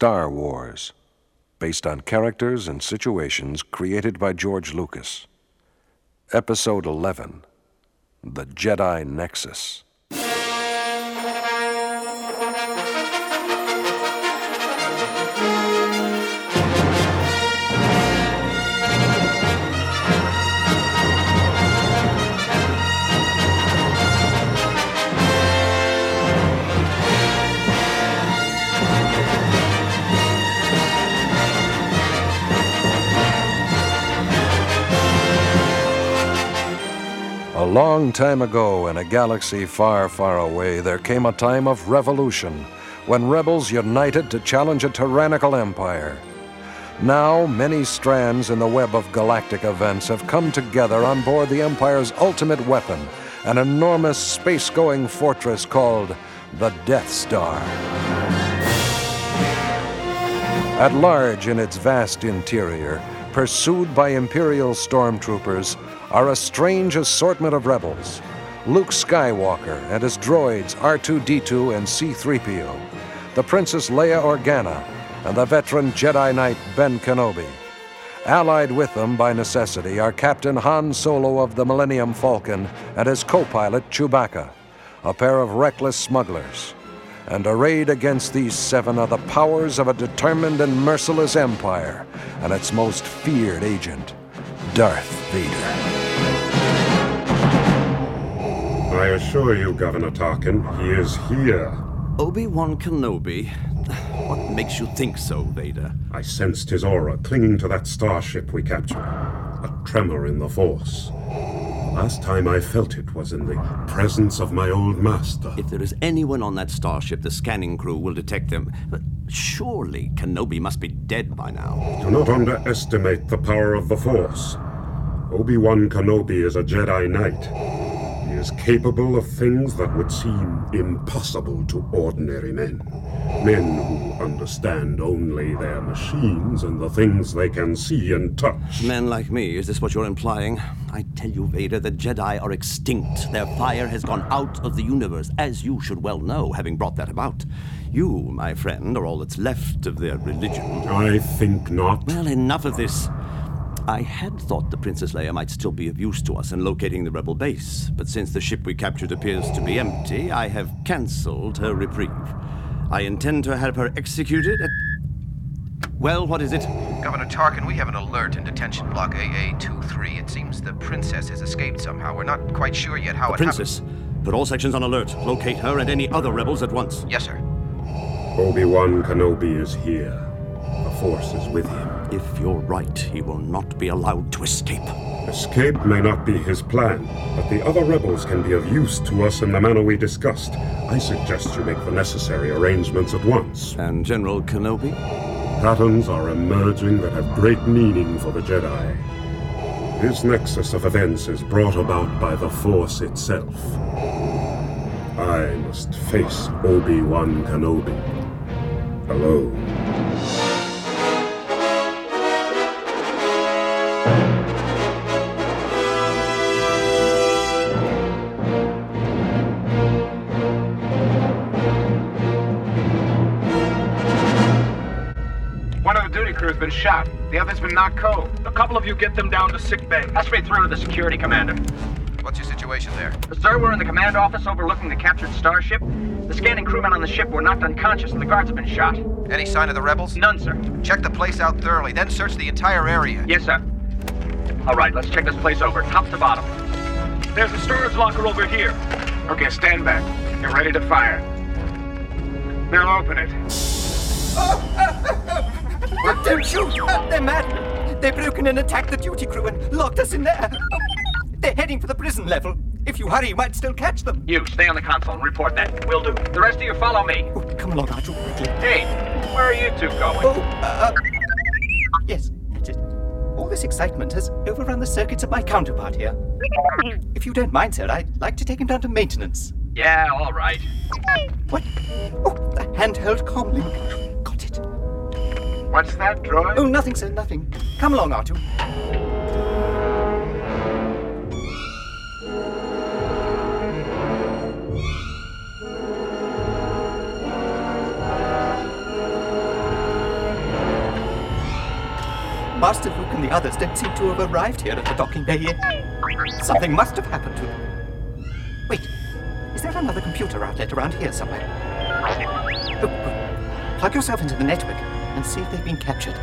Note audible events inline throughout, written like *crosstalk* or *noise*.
Star Wars, based on characters and situations created by George Lucas. Episode 11 The Jedi Nexus. A long time ago, in a galaxy far, far away, there came a time of revolution when rebels united to challenge a tyrannical empire. Now, many strands in the web of galactic events have come together on board the Empire's ultimate weapon, an enormous space going fortress called the Death Star. At large in its vast interior, pursued by Imperial stormtroopers, are a strange assortment of rebels Luke Skywalker and his droids R2 D2 and C3PO, the Princess Leia Organa, and the veteran Jedi Knight Ben Kenobi. Allied with them by necessity are Captain Han Solo of the Millennium Falcon and his co pilot Chewbacca, a pair of reckless smugglers. And arrayed against these seven are the powers of a determined and merciless empire and its most feared agent, Darth Vader. I assure you, Governor Tarkin, he is here. Obi-Wan Kenobi. What makes you think so, Vader? I sensed his aura clinging to that starship we captured. A tremor in the Force. Last time I felt it was in the presence of my old master. If there is anyone on that starship, the scanning crew will detect them. Surely Kenobi must be dead by now. Do not underestimate the power of the Force. Obi-Wan Kenobi is a Jedi Knight. Is capable of things that would seem impossible to ordinary men. Men who understand only their machines and the things they can see and touch. Men like me, is this what you're implying? I tell you, Vader, the Jedi are extinct. Their fire has gone out of the universe, as you should well know, having brought that about. You, my friend, are all that's left of their religion. I think not. Well, enough of this. I had thought the Princess Leia might still be of use to us in locating the rebel base, but since the ship we captured appears to be empty, I have cancelled her reprieve. I intend to have her executed at. Well, what is it? Governor Tarkin, we have an alert in detention block AA23. It seems the princess has escaped somehow. We're not quite sure yet how The it princess. Put all sections on alert. Locate her and any other rebels at once. Yes, sir. Obi-Wan Kenobi is here. The Force is with him. If you're right, he will not be allowed to escape. Escape may not be his plan, but the other rebels can be of use to us in the manner we discussed. I suggest you make the necessary arrangements at once. And General Kenobi? Patterns are emerging that have great meaning for the Jedi. This nexus of events is brought about by the Force itself. I must face Obi-Wan Kenobi. Alone. Been shot. The other's been knocked cold. A couple of you get them down to sick bay. Pass me through to the security commander. What's your situation there? Sir, we're in the command office overlooking the captured starship. The scanning crewmen on the ship were knocked unconscious and the guards have been shot. Any sign of the rebels? None, sir. Check the place out thoroughly, then search the entire area. Yes, sir. All right, let's check this place over, top to bottom. There's a storage locker over here. Okay, stand back. Get ready to fire. Now open it. *laughs* Don't shoot! They're mad! They've broken and attacked the duty crew and locked us in there. They're heading for the prison level. If you hurry, you might still catch them. You, stay on the console and report that. Will do. The rest of you follow me. Oh, come along, Artu, quickly. Hey, where are you two going? Oh, uh, yes, that's it. All this excitement has overrun the circuits of my counterpart here. If you don't mind, sir, I'd like to take him down to maintenance. Yeah, all right. What? Oh, the handheld comlink. What's that? Oh, nothing, sir, nothing. Come along, R2. Master Luke and the others don't seem to have arrived here at the docking bay yet. Something must have happened to them. Wait, is there another computer outlet around here somewhere? Oh. Plug yourself into the network and see if they've been captured.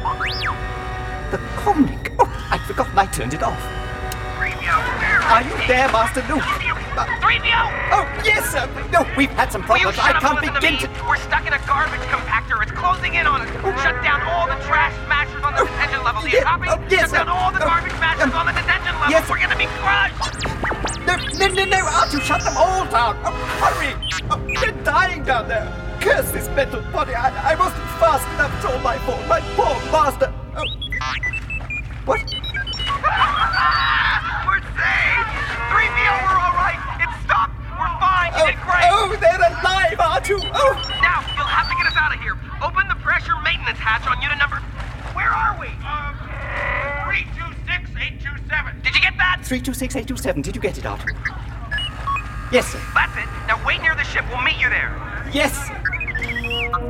The comlink. Oh, I'd forgotten I turned it off. Are you there, Master Luke? Uh, 3PO! oh, yes, sir. No, we've had some problems. I can't begin to. We're stuck in a garbage compactor. It's closing in on us. Shut down all the trash smashers on the detention level. Do you yeah, copy? oh, yes, Shut down all the Oh, garbage smashers um, on the detention level. yes. We're gonna be crushed. No, no, no, no, Artu, shut them all down. Oh, hurry. Oh, they're dying down there. Curse this metal body. I, I wasn't fast enough. It's all my fault. My poor master. Oh. What? We're saved. 3PO, we're all right. It stopped. We're fine. You Oh, did great. oh, they're alive, Artu. Oh. Now, you'll have to get us out of here. Open the pressure maintenance hatch on unit number. Where are we? Um, 326827. Did you get that? 326827, did you get it, Artu? Yes, sir. That's it. Now wait near the ship. We'll meet you there. Yes, sir.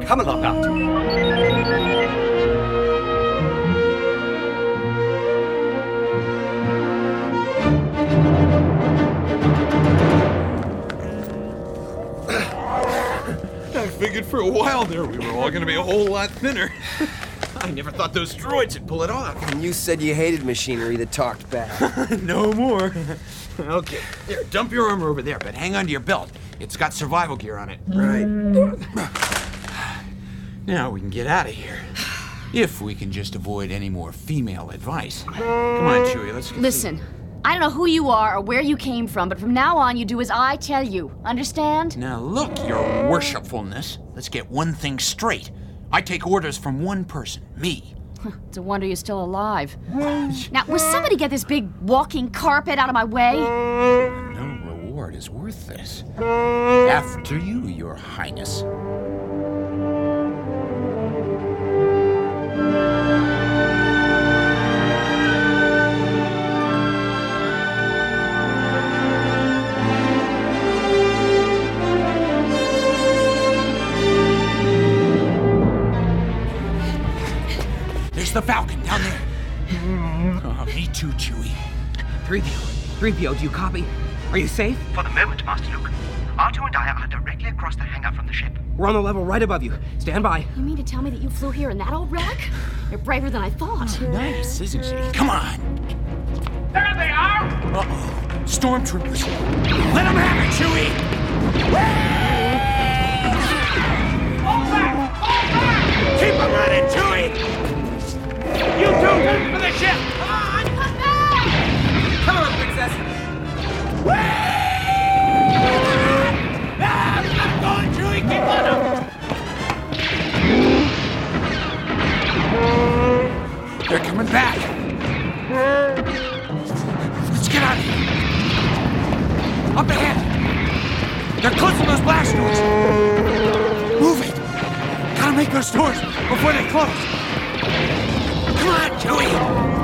Come along, Artu. I figured for a while there we were all gonna be a whole lot thinner. I never thought those droids would pull it off. And you said you hated machinery that talked back. *laughs* no more. *laughs* okay, here, dump your armor over there, but hang on to your belt. It's got survival gear on it. right. *clears throat* Now we can get out of here. If we can just avoid any more female advice. Come on, Chewie, let's get Listen, I don't know who you are or where you came from, but from now on you do as I tell you. Understand? Now look, your worshipfulness. Let's get one thing straight. I take orders from one person, me. It's a wonder you're still alive. now, will somebody get this big walking carpet out of my way? No reward is worth this. After you, your highness. Too, Chewie. 3PO. 3PO, do you copy? Are you safe? For the moment, Master Luke. R2 and I are directly across the hangar from the ship. We're on the level right above you. Stand by. You mean to tell me that you flew here in that old relic? You're braver than I thought. Oh, nice, isn't she? Come on. There they are! Uh-oh. Stormtroopers. Let them have it, Chewie! Hold back! Hold back! Keep them running, Chewie! You two, head for the ship! They're coming back. Let's get out of here. Up ahead. They're closing those blast doors. Move it. Gotta make those doors before they close. Come on, Chewie.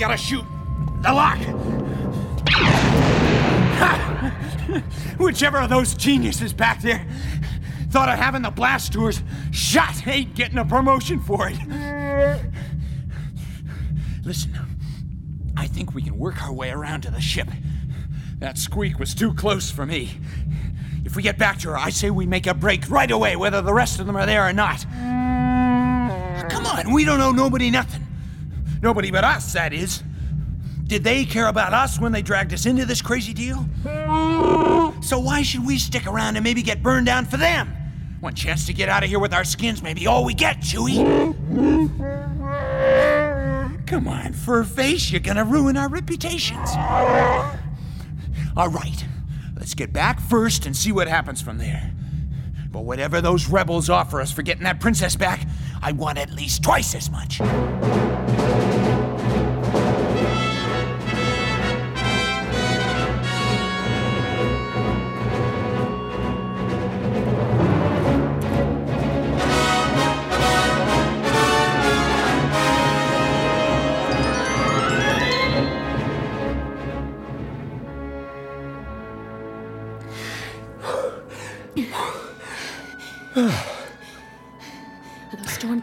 Gotta shoot the lock. Whichever of those geniuses back there thought of having the blast doors shot ain't getting a promotion for it. Listen, I think we can work our way around to the ship. That squeak was too close for me. If we get back to her, I say we make a break right away, whether the rest of them are there or not. Come on, we don't owe nobody nothing. Nobody but us, that is. Did they care about us when they dragged us into this crazy deal? So why should we stick around and maybe get burned down for them? One chance to get out of here with our skins may be all we get, Chewie. Come on, fur face, you're gonna ruin our reputations. All right, let's get back first and see what happens from there. But whatever those rebels offer us for getting that princess back, I want at least twice as much.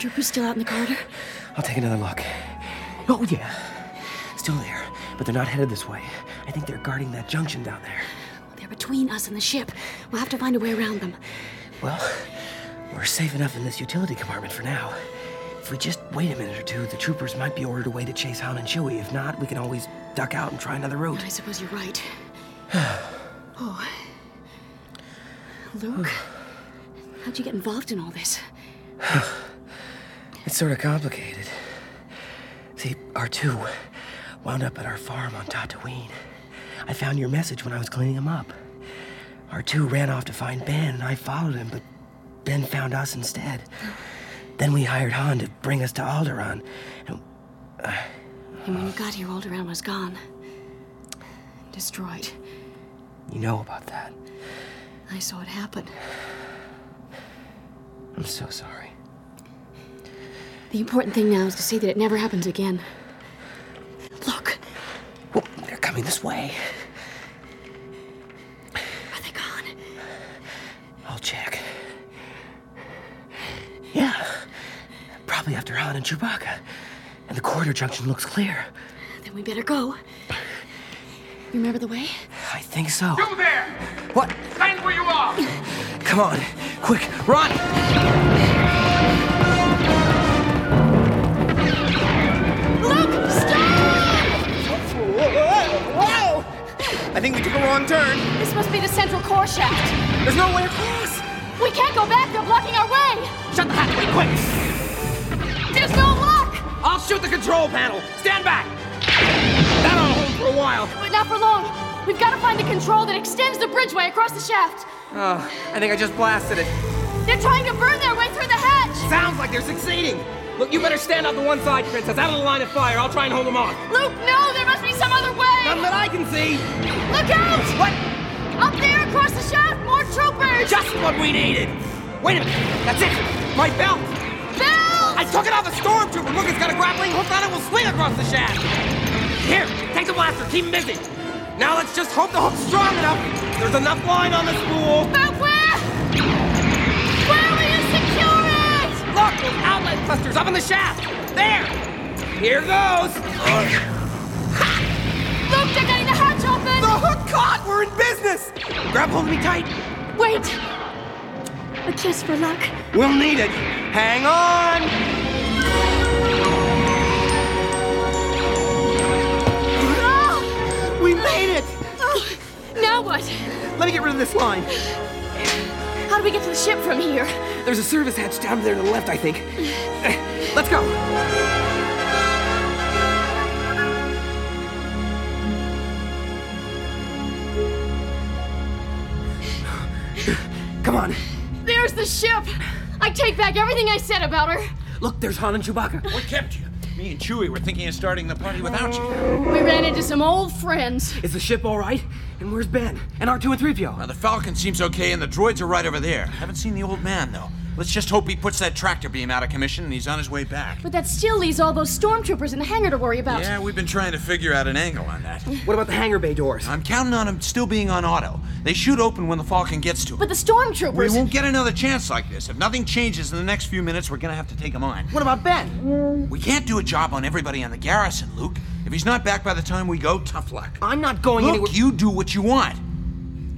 Stormtroopers still out in the corridor? I'll take another look. Oh, yeah. Still there, but they're not headed this way. I think they're guarding that junction down there. Well, They're between us and the ship. We'll have to find a way around them. Well, we're safe enough in this utility compartment for now. If we just wait a minute or two, the troopers might be ordered away to chase Han and Chewie. If not, we can always duck out and try another route. I suppose you're right. *sighs* oh. Luke, how'd you get involved in all this? *sighs* *sighs* It's sort of complicated. See, R2 wound up at our farm on Tatooine. I found your message when I was cleaning him up. R2 ran off to find Ben, and I followed him, but Ben found us instead. Then we hired Han to bring us to Alderaan. And, uh, And when you got here, Alderaan was gone. Destroyed. you know about that. I saw it happen. I'm so sorry. The important thing now is to see that it never happens again. Look, Well, they're coming this way. are they gone? I'll check. Yeah. Probably after Han and Chewbacca. And the corridor junction looks clear. Then we better go. You remember the way? I think so. You there! What? Stand where you are! Come on. Quick, run! I think we took a wrong turn. This must be the central core shaft. There's no way across. We can't go back. They're blocking our way. Shut the hatchway, quick! There's no lock. I'll shoot the control panel. Stand back. That'll hold for a while. But not for long. We've got to find the control that extends the bridgeway across the shaft. Oh, I think I just blasted it. They're trying to burn their way through the hatch. Sounds like they're succeeding. Look, you better stand on the one side, Princess, out of the line of fire. I'll try and hold them off. Luke, no, there must be some other way. None that I can see. Look out! What? Up there across the shaft, more troopers. Just what we needed. Wait a minute. That's it. My belt. Bill! I took it off a stormtrooper. Look, it's got a grappling hook on it. We'll swing across the shaft. Here, take the blaster. Keep him busy. Now let's just hope the hook's strong enough. There's enough line on the spool. But where? Where will you secure it? Look, those clusters up in the shaft. There. Here goes. Luke, they're getting the hatch open. The hook caught. We're in business. Grab hold of me tight. Wait. A kiss for luck. We'll need it. Hang on. We made it. oh. Now what? Let me get rid of this line. How do we get to the ship from here? There's a service hatch down there to the left, I think. Let's go. Come on. There's the ship. I take back everything I said about her. Look, there's Han and Chewbacca. What kept you? Me and Chewie were thinking of starting the party without you. We ran into some old friends. Is the ship all right? And where's Ben? And R2 and 3PO? Now, the Falcon seems okay, and the droids are right over there. Haven't seen the old man, though. Let's just hope he puts that tractor beam out of commission and he's on his way back. But that still leaves all those stormtroopers in the hangar to worry about. Yeah, we've been trying to figure out an angle on that. *laughs* What about the hangar bay doors? I'm counting on them still being on auto. They shoot open when the Falcon gets to them. But the stormtroopers. We won't get another chance like this. If nothing changes in the next few minutes, we're gonna have to take him on. What about Ben? We can't do a job on everybody on the garrison, Luke. If he's not back by the time we go, tough luck. I'm not going Look, anywhere. you do what you want.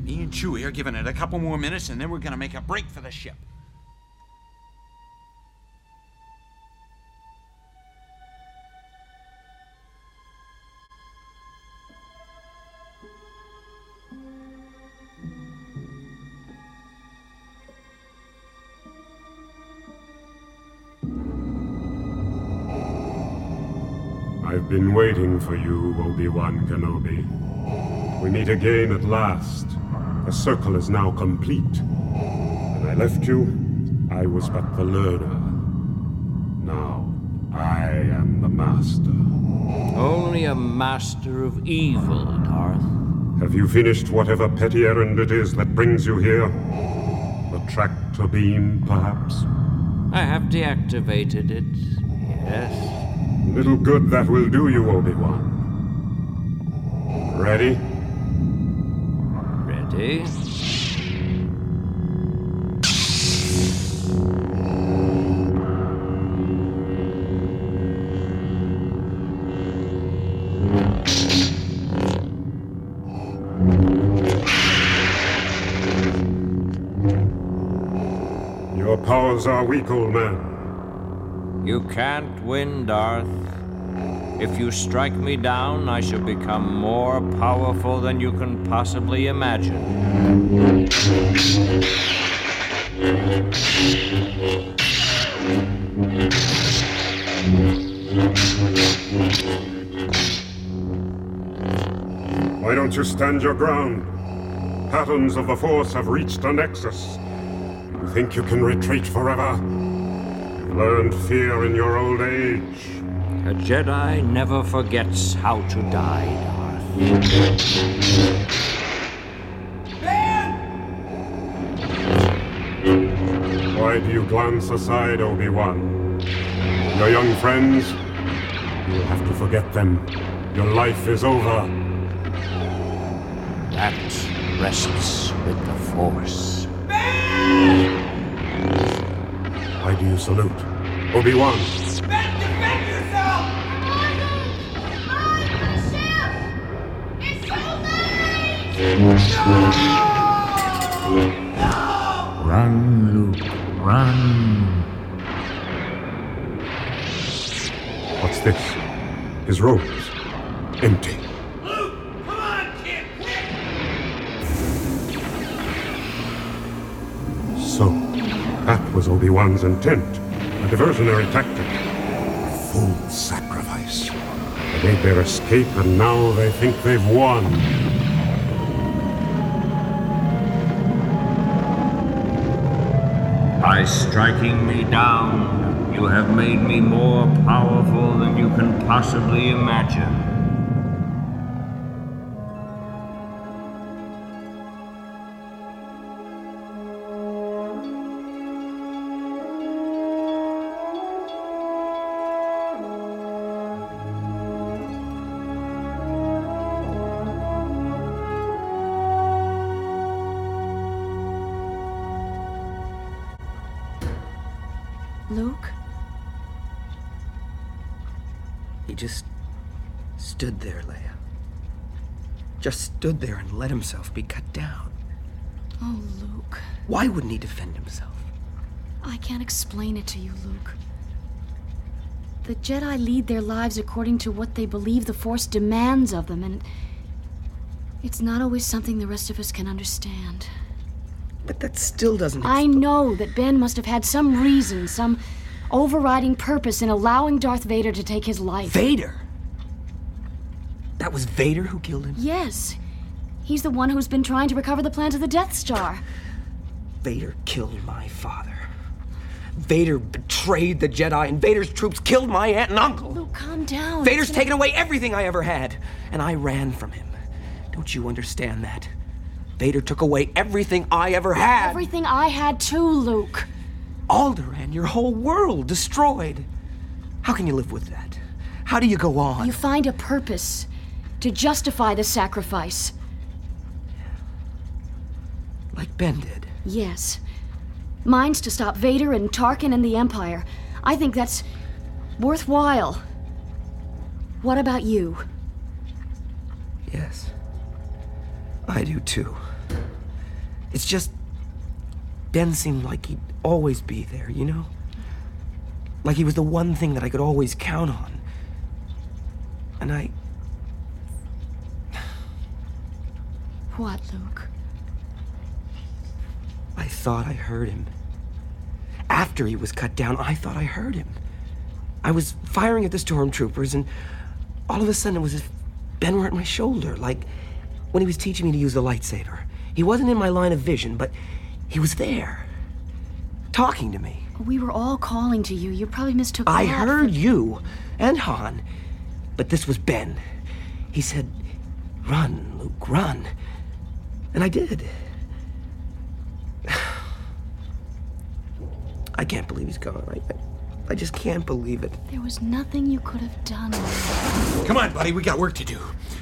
Me and Chewie are giving it a couple more minutes, and then we're gonna make a break for the ship. I've been waiting for you, Obi-Wan Kenobi. We meet again at last. The circle is now complete. When I left you, I was but the learner. Now, I am the master. Only a master of evil, Darth. Have you finished whatever petty errand it is that brings you here? The tractor beam, perhaps? I have deactivated it, yes. Little good that will do you, Obi-Wan. Ready? Ready? Your powers are weak, old man. You can't win, Darth. If you strike me down, I shall become more powerful than you can possibly imagine. Why don't you stand your ground? Patterns of the Force have reached a nexus. You think you can retreat forever? You learned fear in your old age. A Jedi never forgets how to die, Darth. Why do you glance aside, Obi-Wan? Your young friends? You'll have to forget them. Your life is over. That rests with the Force. Ben! Why do you salute? Obi-Wan, Run, Luke, run. what's this? His robes. Empty. Luke, come on, kid. So, that was Obi-Wan's intent. A diversionary tactic. A full sacrifice. They made their escape and now they think they've won. By striking me down, you have made me more powerful than you can possibly imagine. Just stood there and let himself be cut down. Oh, Luke. Why wouldn't he defend himself? I can't explain it to you, Luke. The Jedi lead their lives according to what they believe the Force demands of them, and it's not always something the rest of us can understand. But that still doesn't. I know that Ben must have had some reason, some overriding purpose in allowing Darth Vader to take his life. Vader? That was Vader who killed him? Yes. He's the one who's been trying to recover the plans of the Death Star. Vader killed my father. Vader betrayed the Jedi, and Vader's troops killed my aunt and uncle. Luke, calm down. Vader's taken away everything I ever had, and I ran from him. Don't you understand that? Vader took away everything I ever had. Everything I had too, Luke. Alderaan, your whole world destroyed. How can you live with that? How do you go on? You find a purpose to justify the sacrifice. Like Ben did. Yes. Mine's to stop Vader and Tarkin and the Empire. I think that's worthwhile. What about you? Yes. I do too. It's just. Ben seemed like he'd always be there, you know? Like he was the one thing that I could always count on. And I. What, Luke? I thought I heard him. After he was cut down, I thought I heard him. I was firing at the stormtroopers, and all of a sudden it was as if Ben were at my shoulder, like when he was teaching me to use the lightsaber. He wasn't in my line of vision, but he was there, talking to me. We were all calling to you. You probably mistook I heard for- you and Han, but this was Ben. He said, Run, Luke, run. And I did. I can't believe he's gone. I, I, I just can't believe it. There was nothing you could have done. Come on, buddy, we got work to do.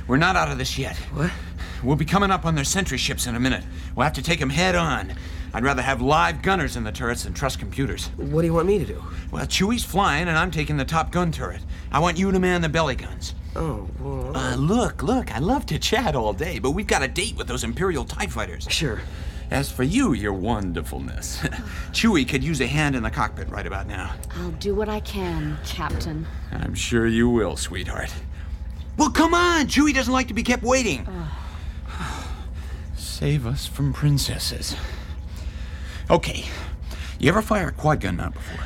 We're not out of this yet. What? We'll be coming up on their sentry ships in a minute. We'll have to take them head on. I'd rather have live gunners in the turrets than trust computers. What do you want me to do? Well, Chewie's flying, and I'm taking the top gun turret. I want you to man the belly guns. Oh, well. Uh, look, look, I love to chat all day, but we've got a date with those Imperial TIE fighters. Sure. As for you, your wonderfulness, *laughs* Chewie could use a hand in the cockpit right about now. I'll do what I can, Captain. I'm sure you will, sweetheart. Well, come on! Chewie doesn't like to be kept waiting. *sighs* Save us from princesses. Okay. You ever fire a quad gun now before?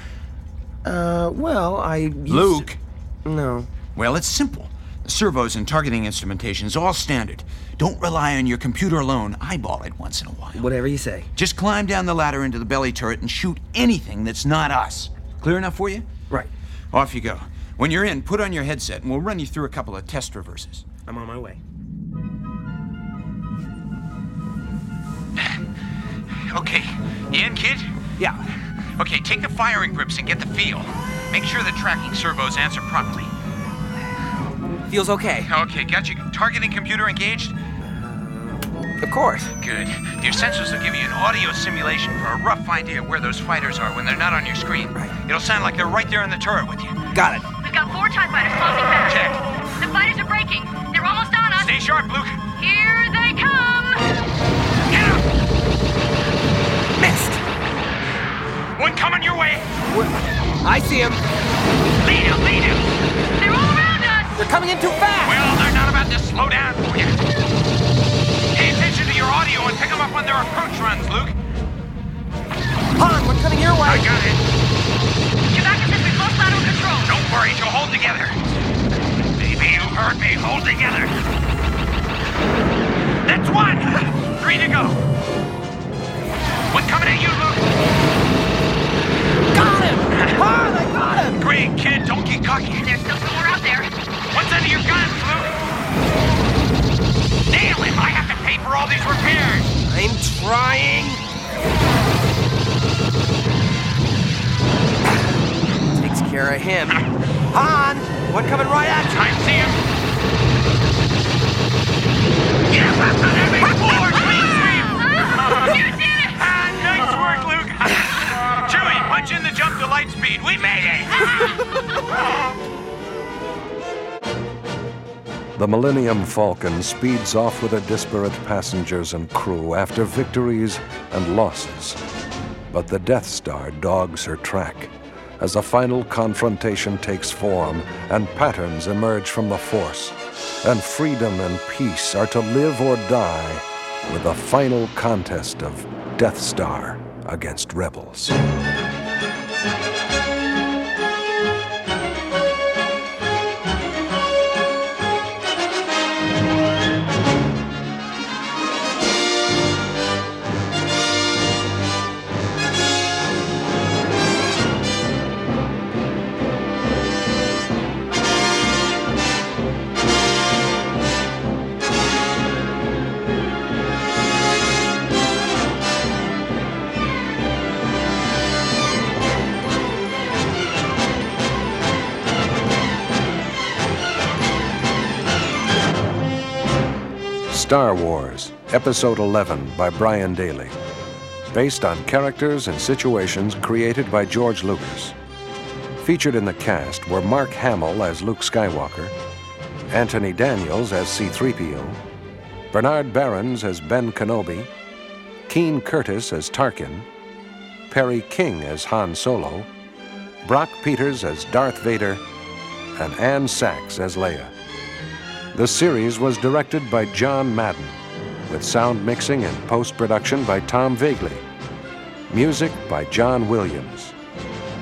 Uh, well, I. Used Luke? To... No. Well, it's simple. Servos and targeting instrumentation is all standard. Don't rely on your computer alone. Eyeball it once in a while. Whatever you say. Just climb down the ladder into the belly turret and shoot anything that's not us. Clear enough for you? Right. Off you go. When you're in, put on your headset and we'll run you through a couple of test reverses. I'm on my way. Okay. You in, kid? Yeah. Okay, take the firing grips and get the feel. Make sure the tracking servos answer properly. Feels okay. Okay, got you. targeting computer engaged? Of course. Good. Your sensors will give you an audio simulation for a rough idea of where those fighters are when they're not on your screen. Right. It'll sound like they're right there in the turret with you. Got it. We've got four TIE fighters closing fast. Check. The fighters are breaking. They're almost on us. Stay sharp, Luke. Here they come. Get up! Missed. One coming your way. I see him. Lead him, lead him. They're all around us. They're coming in too fast. Well, they're not about to slow down for you. Pay attention to your audio and pick them up on their approach runs, Luke. Han, we're coming your way. I got it. Chewbacca says we've lost lateral control. Don't worry, you'll hold together. Maybe you heard me. Hold together. That's one. *laughs* Three to go. One coming at you, Luke. Got him. Han, I got him. Great, kid. Don't get cocky. There's still some more out there. What's under your gun, Luke? Nail him. I have to pay for all these repairs. I'm trying. Takes care of him. Han, one coming right at you. I see him. Yes, that's an enemy forward. Clean sweep. You did it. Ah, nice work, Luke. Chewie, punch in the jump to light speed. We made it. *laughs* The Millennium Falcon speeds off with her disparate passengers and crew after victories and losses. But the Death Star dogs her track as a final confrontation takes form and patterns emerge from the Force, and freedom and peace are to live or die with the final contest of Death Star against rebels. Star Wars, Episode 11 by Brian Daley. Based on characters and situations created by George Lucas. Featured in the cast were Mark Hamill as Luke Skywalker, Anthony Daniels as C3PO, Bernard Behrens as Ben Kenobi, Keene Curtis as Tarkin, Perry King as Han Solo, Brock Peters as Darth Vader, and Ann Sachs as Leia. The series was directed by John Madden, with sound mixing and post production by Tom Voegeli, music by John Williams,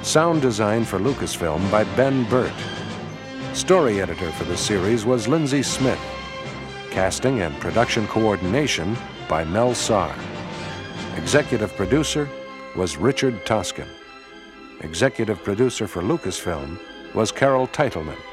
sound design for Lucasfilm by Ben Burtt. Story editor for the series was Lindsay Smith, casting and production coordination by Mel Sahr. Executive producer was Richard Toscan. Executive producer for Lucasfilm was Carol Titelman.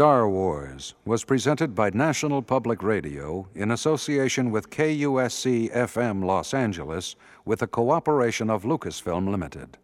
Star Wars was presented by National Public Radio in association with KUSC FM Los Angeles with the cooperation of Lucasfilm Limited.